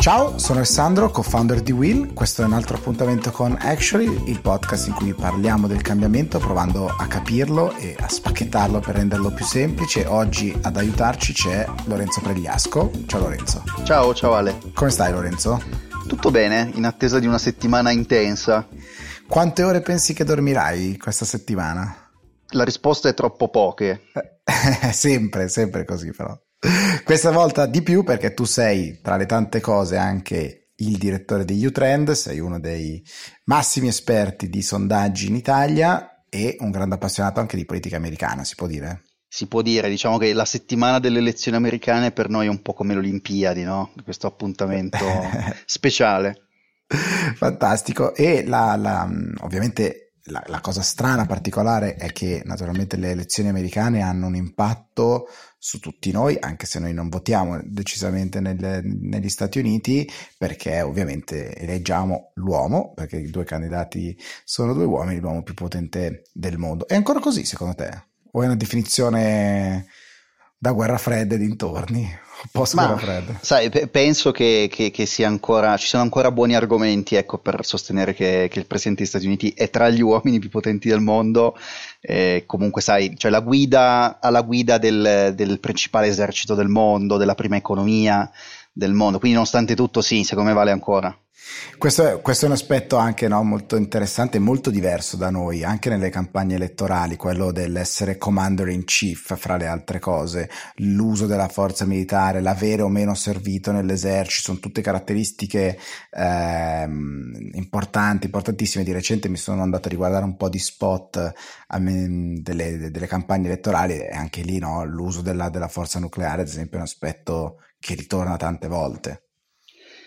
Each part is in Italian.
Ciao, sono Alessandro, co-founder di Will. Questo è un altro appuntamento con Actually, il podcast in cui parliamo del cambiamento provando a capirlo e a spacchettarlo per renderlo più semplice. Oggi ad aiutarci c'è Lorenzo Pregliasco. Ciao Lorenzo. Ciao, ciao Ale. Come stai Lorenzo? Tutto bene, in attesa di una settimana intensa. Quante ore pensi che dormirai questa settimana? La risposta è troppo poche. sempre, sempre così però. Questa volta di più perché tu sei tra le tante cose anche il direttore di U-Trend, sei uno dei massimi esperti di sondaggi in Italia e un grande appassionato anche di politica americana, si può dire? Si può dire, diciamo che la settimana delle elezioni americane per noi è un po' come le Olimpiadi, no? Questo appuntamento speciale. Fantastico. E la, la, ovviamente la, la, cosa strana, particolare, è che naturalmente le elezioni americane hanno un impatto su tutti noi, anche se noi non votiamo decisamente nel, negli Stati Uniti, perché ovviamente eleggiamo l'uomo, perché i due candidati sono due uomini, l'uomo più potente del mondo. È ancora così, secondo te? O è una definizione da guerra fredda e dintorni? Post Ma, Fred. Sai, p- penso che, che, che, sia ancora, ci sono ancora buoni argomenti ecco, per sostenere che, che, il Presidente degli Stati Uniti è tra gli uomini più potenti del mondo. Eh, comunque, sai, cioè la guida, alla guida del, del principale esercito del mondo, della prima economia del mondo. Quindi, nonostante tutto, sì, secondo me vale ancora. Questo è, questo è, un aspetto anche no, molto interessante molto diverso da noi, anche nelle campagne elettorali, quello dell'essere commander in chief, fra le altre cose, l'uso della forza militare, l'avere o meno servito nell'esercito, sono tutte caratteristiche eh, importanti, importantissime. Di recente mi sono andato a riguardare un po' di spot delle, delle campagne elettorali e anche lì no, l'uso della, della forza nucleare, ad esempio, è un aspetto che ritorna tante volte.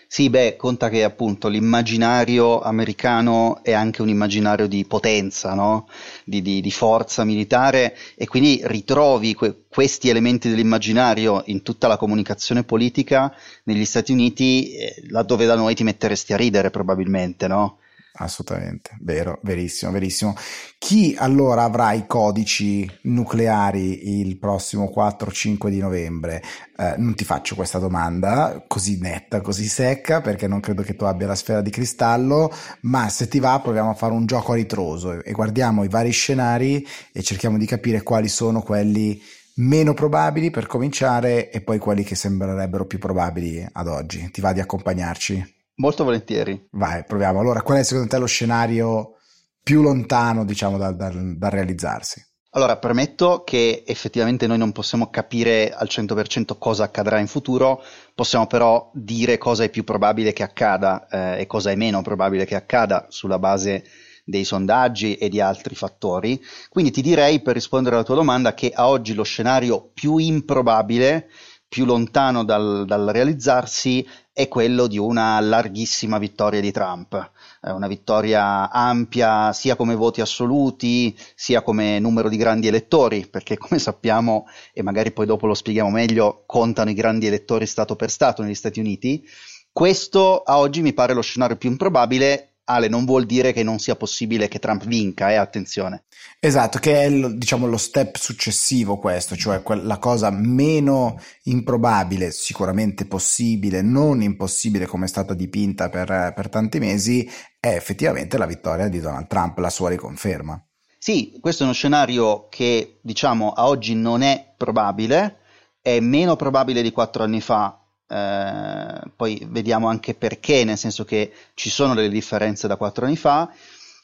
Sì, beh, conta che appunto l'immaginario americano è anche un immaginario di potenza, no? di, di, di, forza militare e quindi ritrovi que- questi elementi dell'immaginario in tutta la comunicazione politica negli Stati Uniti, eh, laddove da noi ti metteresti a ridere probabilmente, no? Assolutamente, vero, verissimo, verissimo. Chi allora avrà i codici nucleari il prossimo 4-5 di novembre? Eh, non ti faccio questa domanda così netta, così secca, perché non credo che tu abbia la sfera di cristallo, ma se ti va proviamo a fare un gioco a ritroso e guardiamo i vari scenari e cerchiamo di capire quali sono quelli meno probabili per cominciare e poi quelli che sembrerebbero più probabili ad oggi. Ti va di accompagnarci? Molto volentieri. Vai, proviamo. Allora, qual è secondo te lo scenario più lontano, diciamo, da, da, da realizzarsi? Allora, premetto che effettivamente noi non possiamo capire al 100% cosa accadrà in futuro, possiamo però dire cosa è più probabile che accada eh, e cosa è meno probabile che accada sulla base dei sondaggi e di altri fattori. Quindi ti direi, per rispondere alla tua domanda, che a oggi lo scenario più improbabile più lontano dal, dal, realizzarsi è quello di una larghissima vittoria di Trump, eh, una vittoria ampia sia come voti assoluti sia come numero di grandi elettori, perché come sappiamo, e magari poi dopo lo spieghiamo meglio, contano i grandi elettori Stato per Stato negli Stati Uniti. Questo a oggi mi pare lo scenario più improbabile Ale, non vuol dire che non sia possibile che Trump vinca, eh, attenzione. Esatto, che è lo, diciamo, lo step successivo questo, cioè la cosa meno improbabile, sicuramente possibile, non impossibile come è stata dipinta per, per tanti mesi, è effettivamente la vittoria di Donald Trump, la sua riconferma. Sì, questo è uno scenario che diciamo a oggi non è probabile, è meno probabile di quattro anni fa, eh, poi vediamo anche perché, nel senso che ci sono delle differenze da quattro anni fa,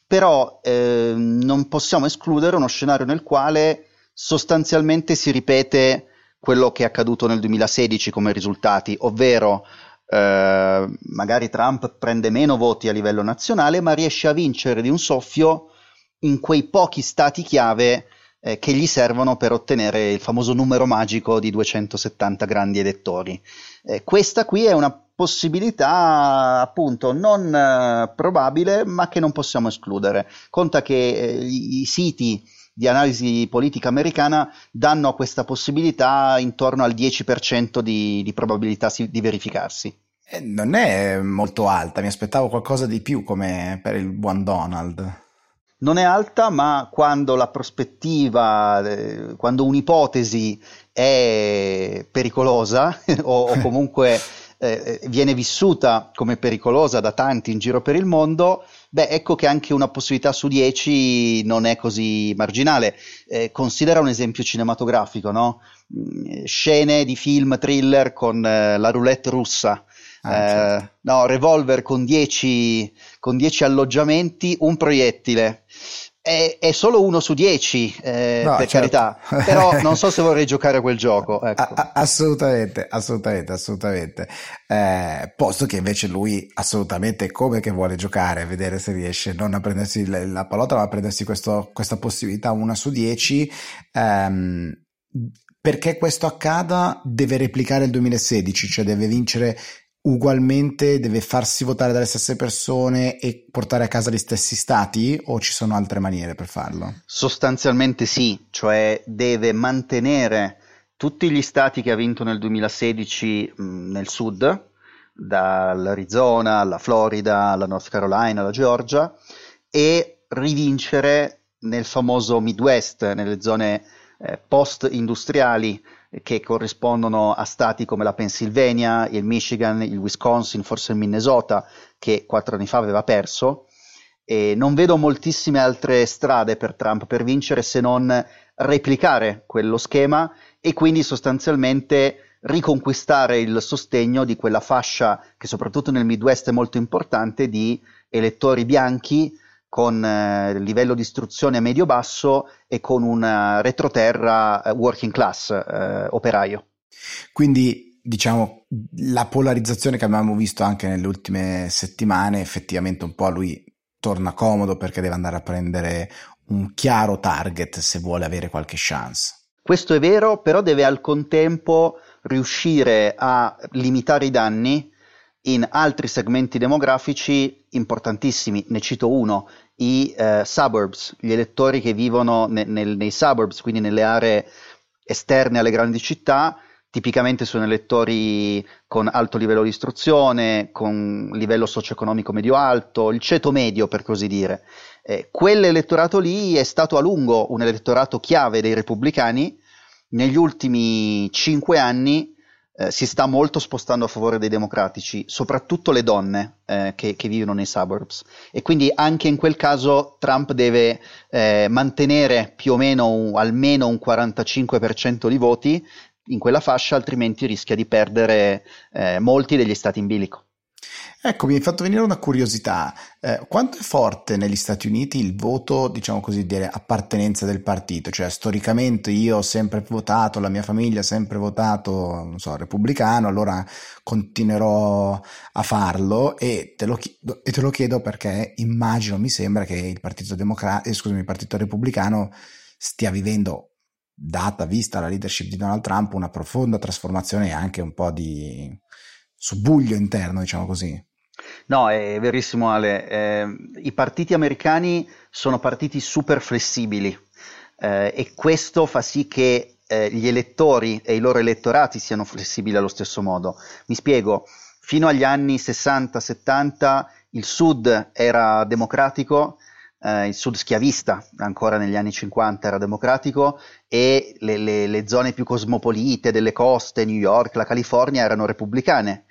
però eh, non possiamo escludere uno scenario nel quale sostanzialmente si ripete quello che è accaduto nel 2016 come risultati, ovvero eh, magari Trump prende meno voti a livello nazionale, ma riesce a vincere di un soffio in quei pochi stati chiave eh, che gli servono per ottenere il famoso numero magico di 270 grandi elettori. Eh, questa qui è una possibilità appunto non eh, probabile ma che non possiamo escludere. Conta che eh, i, siti di analisi politica americana danno a questa possibilità intorno al 10% di, di probabilità di verificarsi. Eh, non è molto alta, mi aspettavo qualcosa di più come per il buon Donald non è alta, ma quando la prospettiva, eh, quando un'ipotesi è pericolosa o, o comunque eh, viene vissuta come pericolosa da tanti in giro per il mondo, beh, ecco che anche una possibilità su 10 non è così marginale. Eh, considera un esempio cinematografico, no? Mm, scene di film thriller con eh, la roulette russa. Ah, certo. Eh, no, revolver con 10 con alloggiamenti, un proiettile è, è, solo uno su dieci, eh, no, per certo. carità, però non so se vorrei giocare a quel gioco. Ecco. A- assolutamente, assolutamente, assolutamente. Eh, posto che invece lui assolutamente come che vuole giocare, vedere se riesce non a prendersi la, la pallottola, ma a prendersi questo, questa possibilità una su dieci. Ehm, perché questo accada deve replicare il 2016, cioè deve vincere ugualmente deve farsi votare dalle stesse persone e portare a casa gli stessi stati o ci sono altre maniere per farlo? Sostanzialmente sì, cioè deve mantenere tutti gli stati che ha vinto nel 2016 mh, nel sud, dall'Arizona alla Florida, alla North Carolina, alla Georgia, e rivincere nel famoso Midwest, nelle zone eh, post-industriali che corrispondono a stati come la Pennsylvania, il Michigan, il Wisconsin, forse il Minnesota, che quattro anni fa aveva perso. E non vedo moltissime altre strade per Trump per vincere se non replicare quello schema e quindi sostanzialmente riconquistare il sostegno di quella fascia che soprattutto nel Midwest è molto importante di elettori bianchi con eh, livello di istruzione medio-basso e con un retroterra eh, working class, eh, operaio. Quindi diciamo la polarizzazione che abbiamo visto anche nelle ultime settimane effettivamente un po' a lui torna comodo perché deve andare a prendere un chiaro target se vuole avere qualche chance. Questo è vero, però deve al contempo riuscire a limitare i danni in altri segmenti demografici importantissimi, ne cito uno, i eh, suburbs, gli elettori che vivono ne, nel, nei suburbs, quindi nelle aree esterne alle grandi città, tipicamente sono elettori con alto livello di istruzione, con livello socio-economico medio-alto, il ceto medio per così dire. Eh, quell'elettorato lì è stato a lungo un elettorato chiave dei repubblicani, negli ultimi cinque anni eh, si sta molto spostando a favore dei democratici, soprattutto le donne eh, che, che, vivono nei suburbs. E quindi anche in quel caso Trump deve eh, mantenere più o meno un, almeno un 45% di voti in quella fascia, altrimenti rischia di perdere eh, molti degli stati in bilico. Ecco, mi hai fatto venire una curiosità. Eh, quanto è forte negli Stati Uniti il voto, diciamo così, di appartenenza del partito? Cioè, storicamente io ho sempre votato, la mia famiglia ha sempre votato, non so, repubblicano, allora continuerò a farlo e te lo chiedo, te lo chiedo perché immagino, mi sembra che il Partito Democratico, eh, scusami, il Partito Repubblicano stia vivendo data vista la leadership di Donald Trump, una profonda trasformazione e anche un po' di subbuglio interno, diciamo così. No, è verissimo Ale. Eh, I partiti americani sono partiti super flessibili eh, e questo fa sì che eh, gli elettori e i loro elettorati siano flessibili allo stesso modo. Mi spiego, fino agli anni 60-70 il sud era democratico, eh, il sud schiavista ancora negli anni 50 era democratico e le, le, le zone più cosmopolite delle coste, New York, la California erano repubblicane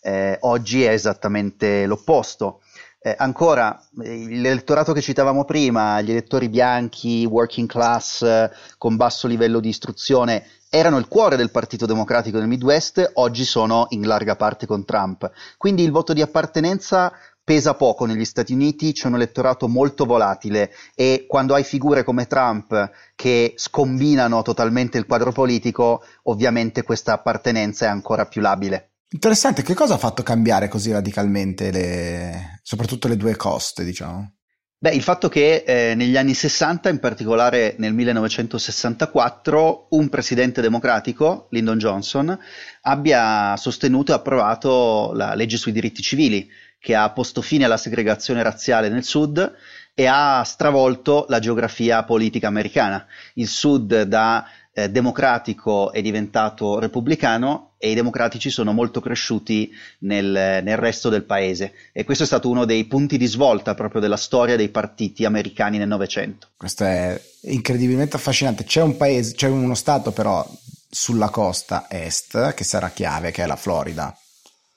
eh, oggi è esattamente l'opposto. Eh, ancora, l'elettorato che citavamo prima, gli elettori bianchi, working class, eh, con basso livello di istruzione, erano il cuore del Partito Democratico nel Midwest, oggi sono in larga parte con Trump. Quindi il voto di appartenenza pesa poco negli Stati Uniti, c'è un elettorato molto volatile e quando hai figure come Trump che scombinano totalmente il quadro politico, ovviamente questa appartenenza è ancora più labile. Interessante, che cosa ha fatto cambiare così radicalmente le, soprattutto le due coste, diciamo? Beh, il fatto che eh, negli anni 60, in particolare nel 1964, un presidente democratico, Lyndon Johnson, abbia sostenuto e approvato la legge sui diritti civili, che ha posto fine alla segregazione razziale nel Sud e ha stravolto la geografia politica americana. Il Sud da eh, democratico è diventato repubblicano e i democratici sono molto cresciuti nel, nel, resto del paese e questo è stato uno dei punti di svolta proprio della storia dei partiti americani nel Novecento. Questo è incredibilmente affascinante. C'è un paese, c'è uno stato però sulla costa est che sarà chiave, che è la Florida.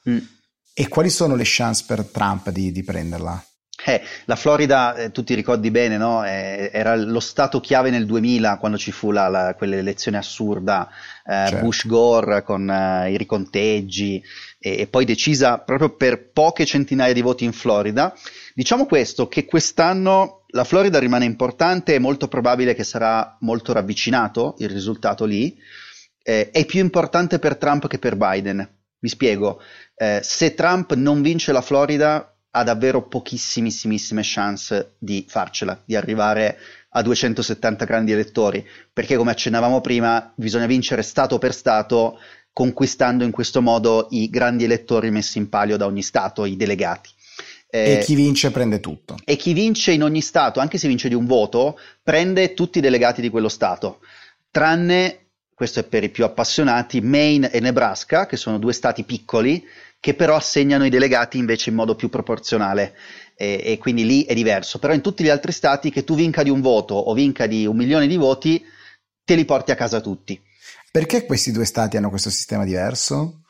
Mm. E quali sono le chance per Trump di, di prenderla? Eh, la Florida, eh, tu ti ricordi bene, no? eh, era lo stato chiave nel 2000 quando ci fu la, la, quell'elezione assurda eh, certo. Bush-Gore con eh, i riconteggi e, e, poi decisa proprio per poche centinaia di voti in Florida. Diciamo questo, che quest'anno la Florida rimane importante, è molto probabile che sarà molto ravvicinato il risultato lì, eh, è più importante per Trump che per Biden. Vi spiego, se Trump non vince la Florida ha davvero pochissimissime chance di farcela, di arrivare a 270 grandi elettori, perché come accennavamo prima bisogna vincere Stato per Stato, conquistando in questo modo i grandi elettori messi in palio da ogni Stato, i delegati. Eh, e chi vince prende tutto. E chi vince in ogni Stato, anche se vince di un voto, prende tutti i delegati di quello Stato, tranne, questo è per i più appassionati, Maine e Nebraska, che sono due Stati piccoli, che però assegnano i delegati invece in modo più proporzionale e, e, quindi lì è diverso. Però in tutti gli altri stati che tu vinca di un voto o vinca di un milione di voti, te li porti a casa tutti. Perché questi due stati hanno questo sistema diverso?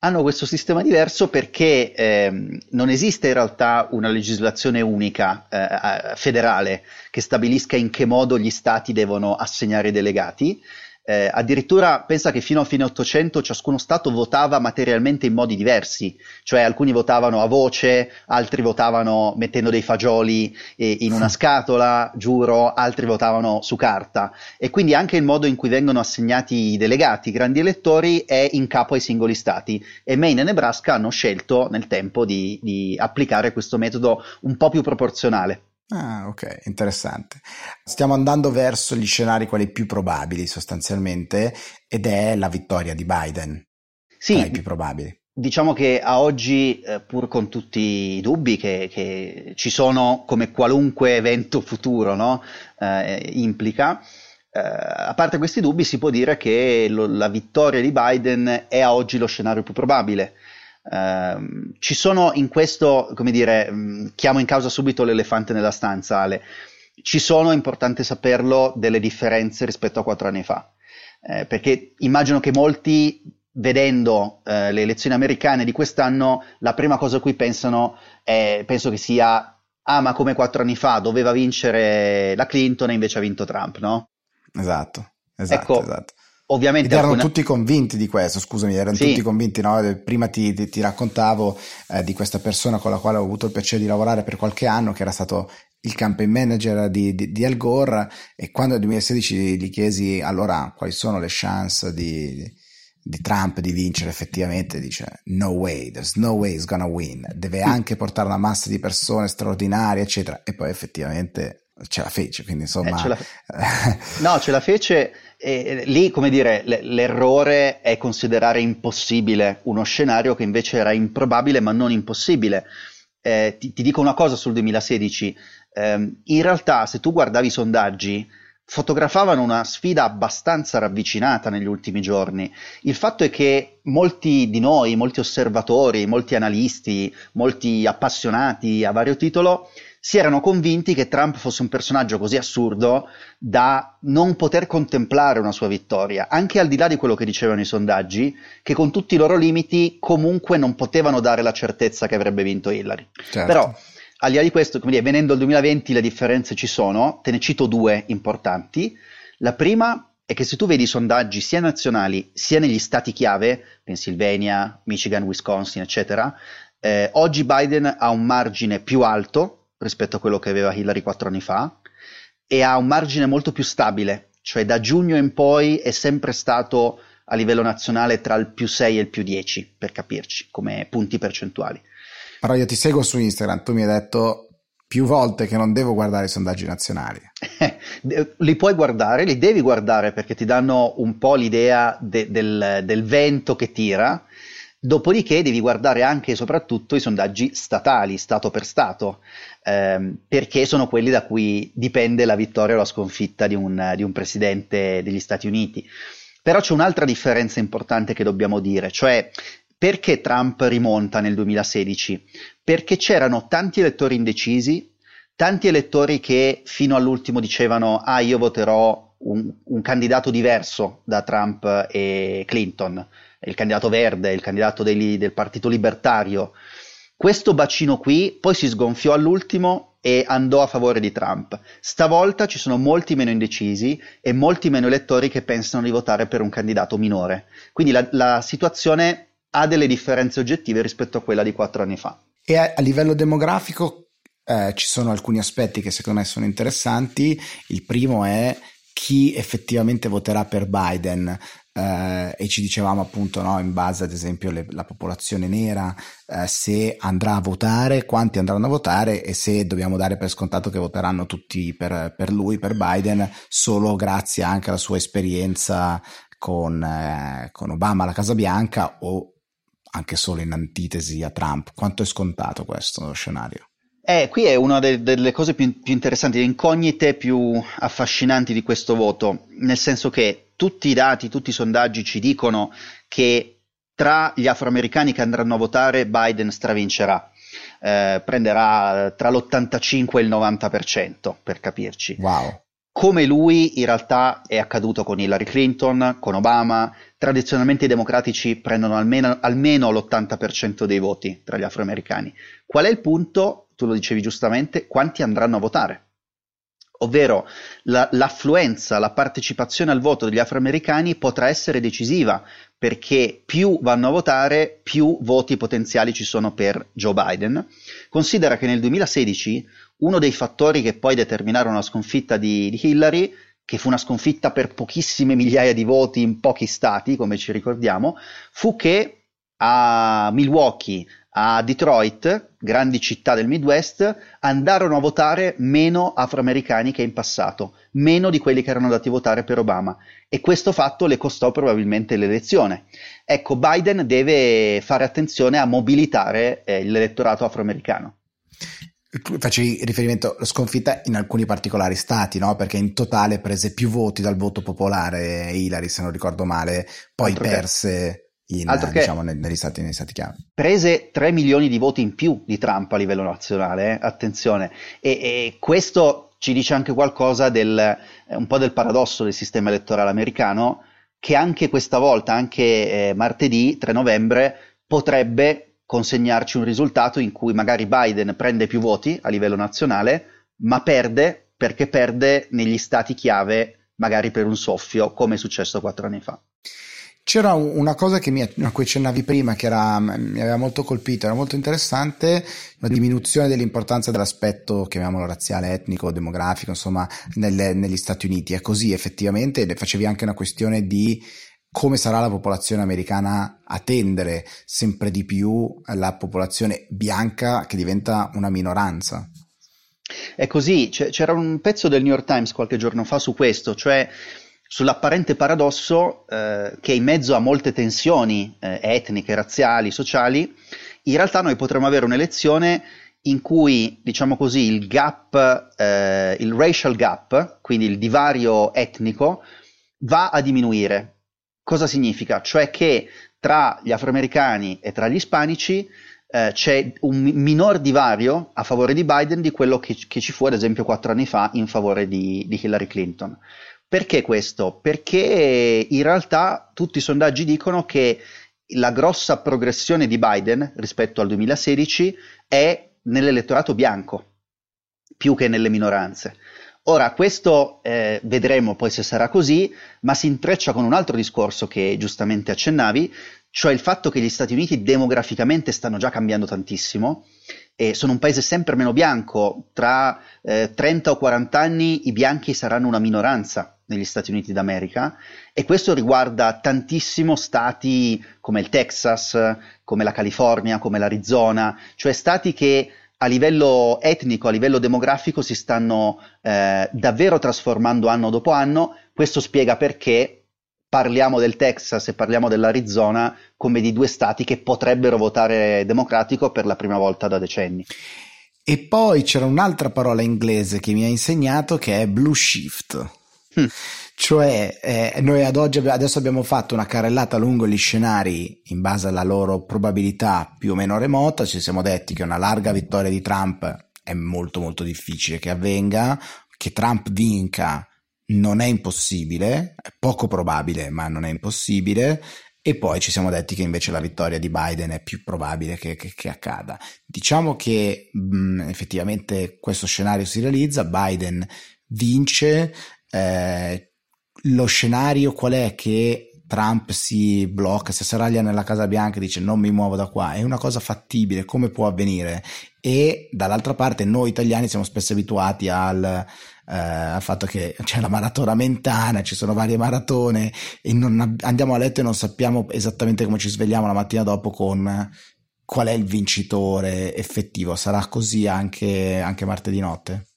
Hanno questo sistema diverso perché eh, non esiste in realtà una legislazione unica eh, federale che stabilisca in che modo gli stati devono assegnare i delegati, eh, addirittura pensa che fino a fine 800 ciascuno Stato votava materialmente in modi diversi, cioè alcuni votavano a voce, altri votavano mettendo dei fagioli eh, in una scatola, giuro, altri votavano su carta. E quindi anche il modo in cui vengono assegnati i delegati, i grandi elettori, è in capo ai singoli Stati. E Maine e Nebraska hanno scelto nel tempo di, di applicare questo metodo un po' più proporzionale. Ah, ok, interessante. Stiamo andando verso gli scenari quelli più probabili sostanzialmente ed è la vittoria di Biden. Sì, tra i più probabili. Diciamo che a oggi, eh, pur con tutti i dubbi che, che, ci sono come qualunque evento futuro no? eh, implica, eh, a parte questi dubbi si può dire che lo, la vittoria di Biden è a oggi lo scenario più probabile. Uh, ci sono in questo, come dire, um, chiamo in causa subito l'elefante nella stanza, Ale. Ci sono, è importante saperlo, delle differenze rispetto a quattro anni fa. Eh, perché immagino che molti, vedendo eh, le elezioni americane di quest'anno, la prima cosa a cui pensano è, penso che sia, ah, ma come quattro anni fa doveva vincere la Clinton e invece ha vinto Trump, no? Esatto, esatto, ecco, esatto. Ovviamente Ed erano alcune... tutti convinti di questo, scusami, erano sì. tutti convinti, no? Prima ti, ti, ti raccontavo eh, di questa persona con la quale ho avuto il piacere di lavorare per qualche anno, che era stato il campaign manager di, di, di Al Gore, e quando nel 2016 gli chiesi allora quali sono le chance di, di Trump di vincere effettivamente, dice no way, there's no way he's gonna win, deve mm. anche portare una massa di persone straordinarie, eccetera, e poi effettivamente ce la fece, quindi insomma... Eh, ce la... no, ce la fece e lì, come dire, l'errore è considerare impossibile uno scenario che invece era improbabile ma non impossibile. Eh, ti, ti, dico una cosa sul 2016, eh, in realtà se tu guardavi i sondaggi fotografavano una sfida abbastanza ravvicinata negli ultimi giorni. Il fatto è che molti di noi, molti osservatori, molti analisti, molti appassionati a vario titolo si erano convinti che Trump fosse un personaggio così assurdo da non poter contemplare una sua vittoria, anche al di là di quello che dicevano i sondaggi, che con tutti i loro limiti comunque non potevano dare la certezza che avrebbe vinto Hillary. Certo. Però, al di là di questo, dire, venendo al 2020 le differenze ci sono, te ne cito due importanti. La prima è che se tu vedi i sondaggi sia nazionali sia negli stati chiave, Pennsylvania, Michigan, Wisconsin, eccetera, eh, oggi Biden ha un margine più alto rispetto a quello che aveva Hillary quattro anni fa e ha un margine molto più stabile, cioè da giugno in poi è sempre stato a livello nazionale tra il più 6 e il più 10, per capirci, come punti percentuali. Però io ti seguo su Instagram, tu mi hai detto più volte che non devo guardare i sondaggi nazionali. li puoi guardare, li devi guardare perché ti danno un po' l'idea de- del, del vento che tira Dopodiché devi guardare anche e soprattutto i sondaggi statali, Stato per Stato, ehm, perché sono quelli da cui dipende la vittoria o la sconfitta di un, di un presidente degli Stati Uniti. Però c'è un'altra differenza importante che dobbiamo dire, cioè perché Trump rimonta nel 2016? Perché c'erano tanti elettori indecisi, tanti elettori che fino all'ultimo dicevano ah io voterò un, un, candidato diverso da Trump e Clinton, il candidato verde, il candidato dei, del Partito Libertario. Questo bacino qui poi si sgonfiò all'ultimo e andò a favore di Trump. Stavolta ci sono molti meno indecisi e molti meno elettori che pensano di votare per un candidato minore. Quindi la, la situazione ha delle differenze oggettive rispetto a quella di quattro anni fa. E a, a livello demografico eh, ci sono alcuni aspetti che secondo me sono interessanti. Il primo è chi effettivamente voterà per Biden. Uh, e ci dicevamo appunto no, in base ad esempio alla popolazione nera uh, se andrà a votare, quanti andranno a votare e se dobbiamo dare per scontato che voteranno tutti per, per lui, per Biden, solo grazie anche alla sua esperienza con, uh, con Obama alla Casa Bianca o anche solo in antitesi a Trump. Quanto è scontato questo scenario? Eh, qui è una de- delle cose più, più interessanti, le incognite più affascinanti di questo voto, nel senso che tutti i dati, tutti i sondaggi ci dicono che tra gli afroamericani che andranno a votare Biden stravincerà. Eh, prenderà tra l'85 e il 90%, per capirci. Wow. Come lui in realtà è accaduto con Hillary Clinton, con Obama, tradizionalmente i democratici prendono almeno, almeno l'80% dei voti tra gli afroamericani. Qual è il punto? Tu lo dicevi giustamente, quanti andranno a votare. Ovvero la, l'affluenza, la partecipazione al voto degli afroamericani potrà essere decisiva perché più vanno a votare, più voti potenziali ci sono per Joe Biden. Considera che nel 2016 uno dei fattori che poi determinarono la sconfitta di, di Hillary che fu una sconfitta per pochissime migliaia di voti in pochi stati, come ci ricordiamo, fu che a Milwaukee, a Detroit, grandi città del Midwest, andarono a votare meno afroamericani che in passato, meno di quelli che erano andati a votare per Obama e questo fatto le costò probabilmente l'elezione. Ecco, Biden deve fare attenzione a mobilitare eh, l'elettorato afroamericano. Facevi riferimento alla sconfitta in alcuni particolari stati, no? Perché in totale prese più voti dal voto popolare Hillary, se non ricordo male, poi Altro perse. Che in, diciamo, negli, stati, negli stati chiave. Prese 3 milioni di voti in più di Trump a livello nazionale, eh? attenzione, e, e, questo ci dice anche qualcosa del, eh, un po' del paradosso del sistema elettorale americano, che anche questa volta, anche eh, martedì 3 novembre, potrebbe consegnarci un risultato in cui magari Biden prende più voti a livello nazionale, ma perde perché perde negli stati chiave, magari per un soffio, come è successo quattro anni fa. C'era una cosa mi, a cui accennavi prima che era, mi aveva molto colpito, era molto interessante, la diminuzione dell'importanza dell'aspetto, chiamiamolo razziale, etnico, demografico, insomma, nelle, negli Stati Uniti. È così effettivamente, facevi anche una questione di come sarà la popolazione americana a tendere sempre di più alla popolazione bianca che diventa una minoranza. È così, c'era un pezzo del New York Times qualche giorno fa su questo, cioè sull'apparente paradosso eh, che in mezzo a molte tensioni eh, etniche, razziali, sociali, in realtà noi potremmo avere un'elezione in cui, diciamo così, il gap, eh, il racial gap, quindi il divario etnico, va a diminuire. Cosa significa? Cioè che tra gli afroamericani e tra gli ispanici eh, c'è un minor divario a favore di Biden di quello che, che, ci fu ad esempio quattro anni fa in favore di, di Hillary Clinton. Perché questo? Perché in realtà tutti i sondaggi dicono che la grossa progressione di Biden rispetto al 2016 è nell'elettorato bianco più che nelle minoranze. Ora, questo eh, vedremo poi se sarà così, ma si intreccia con un altro discorso che giustamente accennavi, cioè il fatto che gli Stati Uniti demograficamente stanno già cambiando tantissimo e sono un paese sempre meno bianco, tra eh, 30 o 40 anni i bianchi saranno una minoranza negli Stati Uniti d'America e questo riguarda tantissimo stati come il Texas, come la California, come l'Arizona, cioè stati che a livello etnico, a livello demografico si stanno eh, davvero trasformando anno dopo anno. Questo spiega perché parliamo del Texas e parliamo dell'Arizona come di due stati che potrebbero votare democratico per la prima volta da decenni. E poi c'era un'altra parola inglese che mi ha insegnato che è blue shift. Mm. Cioè, eh, noi ad oggi adesso abbiamo fatto una carrellata lungo gli scenari in base alla loro probabilità più o meno remota. Ci siamo detti che una larga vittoria di Trump è molto molto difficile che avvenga, che Trump vinca non è impossibile, è poco probabile, ma non è impossibile. E poi ci siamo detti che invece la vittoria di Biden è più probabile che, che, che accada. Diciamo che mh, effettivamente questo scenario si realizza, Biden vince, eh, lo scenario qual è che Trump si blocca, si asserraglia nella Casa Bianca e dice non mi muovo da qua, è una cosa fattibile, come può avvenire? E dall'altra parte noi italiani siamo spesso abituati al, eh, al fatto che c'è la maratona mentana, ci sono varie maratone e non andiamo a letto e non sappiamo esattamente come ci svegliamo la mattina dopo con qual è il vincitore effettivo. Sarà così anche, anche martedì notte?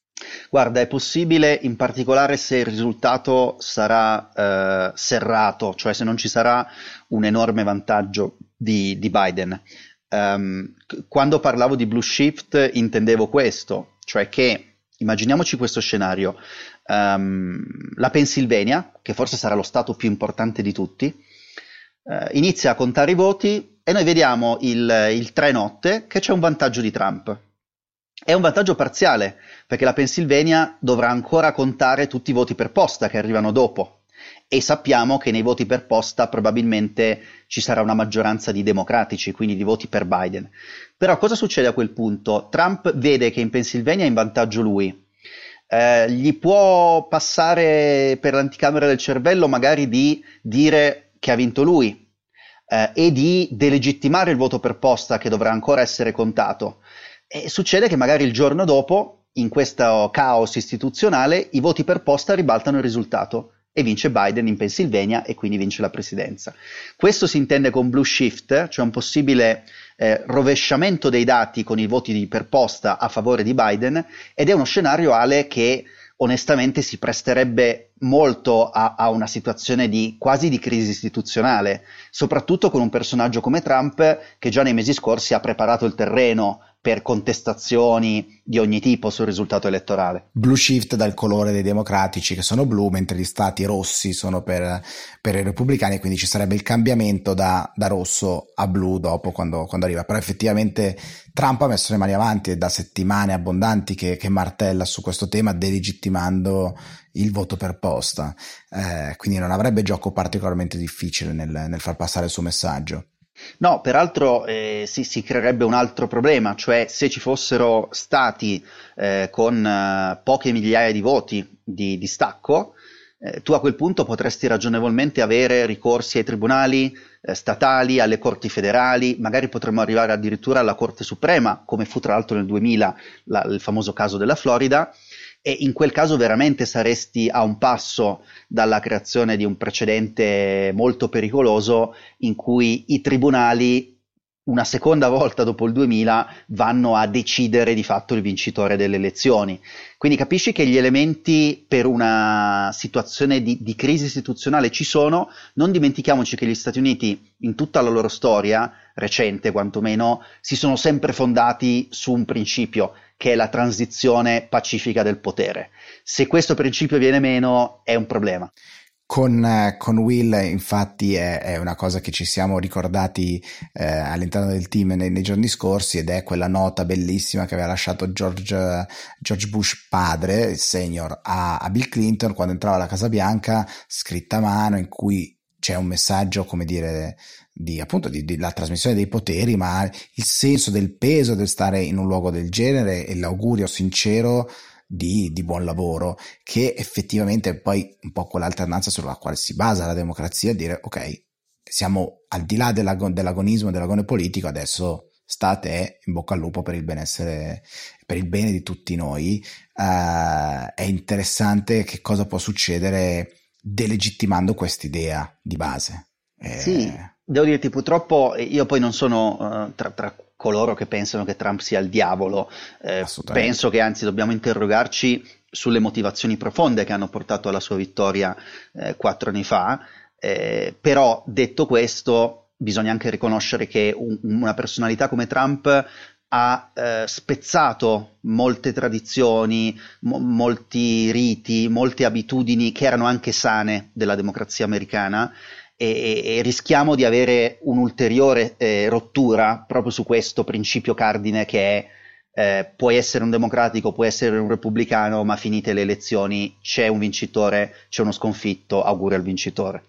Guarda, è possibile in particolare se il risultato sarà eh, serrato, cioè se non ci sarà un enorme vantaggio di, di Biden. Um, quando parlavo di blue shift intendevo questo, cioè che immaginiamoci questo scenario, um, la Pennsylvania, che forse sarà lo stato più importante di tutti, uh, inizia a contare i voti e noi vediamo il, il 3 notte che c'è un vantaggio di Trump. È un vantaggio parziale, perché la Pennsylvania dovrà ancora contare tutti i voti per posta che arrivano dopo. E sappiamo che nei voti per posta probabilmente ci sarà una maggioranza di democratici, quindi di voti per Biden. Però cosa succede a quel punto? Trump vede che in Pennsylvania è in vantaggio lui. Eh, gli può passare per l'anticamera del cervello magari di dire che ha vinto lui eh, e di delegittimare il voto per posta che dovrà ancora essere contato. E succede che magari il giorno dopo, in questo caos istituzionale, i voti per posta ribaltano il risultato e vince Biden in Pennsylvania e quindi vince la presidenza. Questo si intende con blue shift, cioè un possibile eh, rovesciamento dei dati con i voti per posta a favore di Biden ed è uno scenario Ale che onestamente si presterebbe molto a, a, una situazione di quasi di crisi istituzionale, soprattutto con un personaggio come Trump che già nei mesi scorsi ha preparato il terreno per contestazioni di ogni tipo sul risultato elettorale. Blue shift dal colore dei democratici che sono blu, mentre gli stati rossi sono per, per i repubblicani, quindi ci sarebbe il cambiamento da, da rosso a blu dopo quando, quando, arriva. Però effettivamente Trump ha messo le mani avanti e da settimane abbondanti che, che martella su questo tema, delegittimando il voto per posta. Eh, quindi non avrebbe gioco particolarmente difficile nel, nel far passare il suo messaggio. No, peraltro eh, si, si, creerebbe un altro problema, cioè se ci fossero stati eh, con eh, poche migliaia di voti di distacco, eh, tu a quel punto potresti ragionevolmente avere ricorsi ai tribunali eh, statali, alle corti federali, magari potremmo arrivare addirittura alla Corte Suprema, come fu tra l'altro nel 2000 la, il famoso caso della Florida, e in quel caso veramente saresti a un passo dalla creazione di un precedente molto pericoloso in cui i tribunali una seconda volta dopo il 2000 vanno a decidere di fatto il vincitore delle elezioni. Quindi capisci che gli elementi per una situazione di, di, crisi istituzionale ci sono, non dimentichiamoci che gli Stati Uniti in tutta la loro storia, recente quantomeno, si sono sempre fondati su un principio, che è la transizione pacifica del potere. Se questo principio viene meno è un problema. Con, con, Will, infatti, è, è, una cosa che ci siamo ricordati eh, all'interno del team nei, nei, giorni scorsi ed è quella nota bellissima che aveva lasciato George, George Bush padre, il senior, a, a Bill Clinton quando entrava alla Casa Bianca, scritta a mano, in cui c'è un messaggio, come dire, di appunto di, di, la trasmissione dei poteri, ma il senso del peso del stare in un luogo del genere e l'augurio sincero di, di, buon lavoro, che effettivamente poi un po' quell'alternanza sulla quale si basa la democrazia, dire ok, siamo al di là dell'ag- dell'agonismo, dell'agone politico, adesso state in bocca al lupo per il benessere, per il bene di tutti noi. Uh, è interessante che cosa può succedere delegittimando quest'idea di base. Eh... Sì, devo dirti, purtroppo io poi non sono uh, tra, tra, coloro che pensano che Trump sia il diavolo, eh, penso che anzi dobbiamo interrogarci sulle motivazioni profonde che hanno portato alla sua vittoria eh, quattro anni fa, eh, però detto questo bisogna anche riconoscere che un, una personalità come Trump ha eh, spezzato molte tradizioni, mo- molti riti, molte abitudini che erano anche sane della democrazia americana e, e rischiamo di avere un'ulteriore eh, rottura proprio su questo principio cardine che è eh, puoi essere un democratico, puoi essere un repubblicano, ma finite le elezioni c'è un vincitore, c'è uno sconfitto, auguri al vincitore.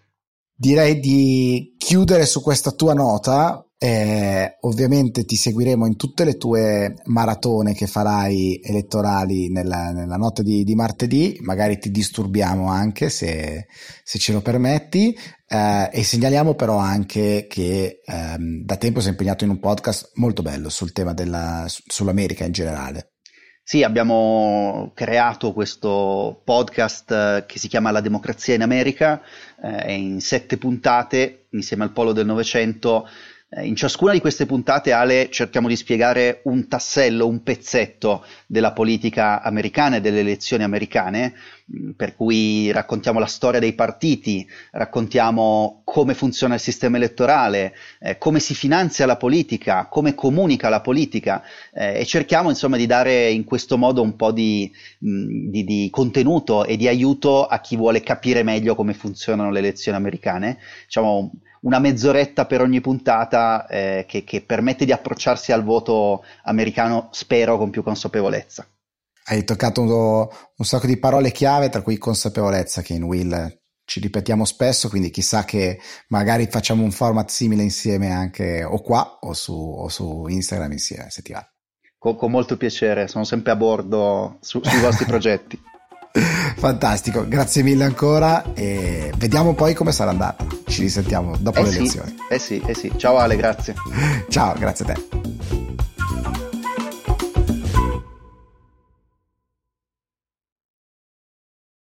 Direi di chiudere su questa tua nota eh, ovviamente ti seguiremo in tutte le tue maratone che farai elettorali nella, nella notte di, di, martedì, magari ti disturbiamo anche se, se ce lo permetti eh, e segnaliamo però anche che ehm, da tempo sei impegnato in un podcast molto bello sul tema della, sull'America in generale. Sì, abbiamo creato questo podcast eh, che si chiama La democrazia in America, eh, in sette puntate insieme al Polo del Novecento in ciascuna di queste puntate, Ale, cerchiamo di spiegare un tassello, un pezzetto della politica americana e delle elezioni americane, per cui raccontiamo la storia dei partiti, raccontiamo come funziona il sistema elettorale, eh, come si finanzia la politica, come comunica la politica eh, e cerchiamo insomma di dare in questo modo un po' di, mm, di, di contenuto e di aiuto a chi vuole capire meglio come funzionano le elezioni americane. Diciamo, una mezz'oretta per ogni puntata eh, che, che permette di approcciarsi al voto americano, spero, con più consapevolezza. Hai toccato un, sacco di parole chiave, tra cui consapevolezza, che in Will ci ripetiamo spesso, quindi chissà che magari facciamo un format simile insieme anche o qua o su, o su Instagram insieme, se ti va. Con, con molto piacere, sono sempre a bordo su, sui vostri progetti. Fantastico, grazie mille ancora e vediamo poi come sarà andata. Ci risentiamo dopo eh le sì, elezioni. Eh sì, eh sì. Ciao Ale, grazie. Ciao, grazie a te.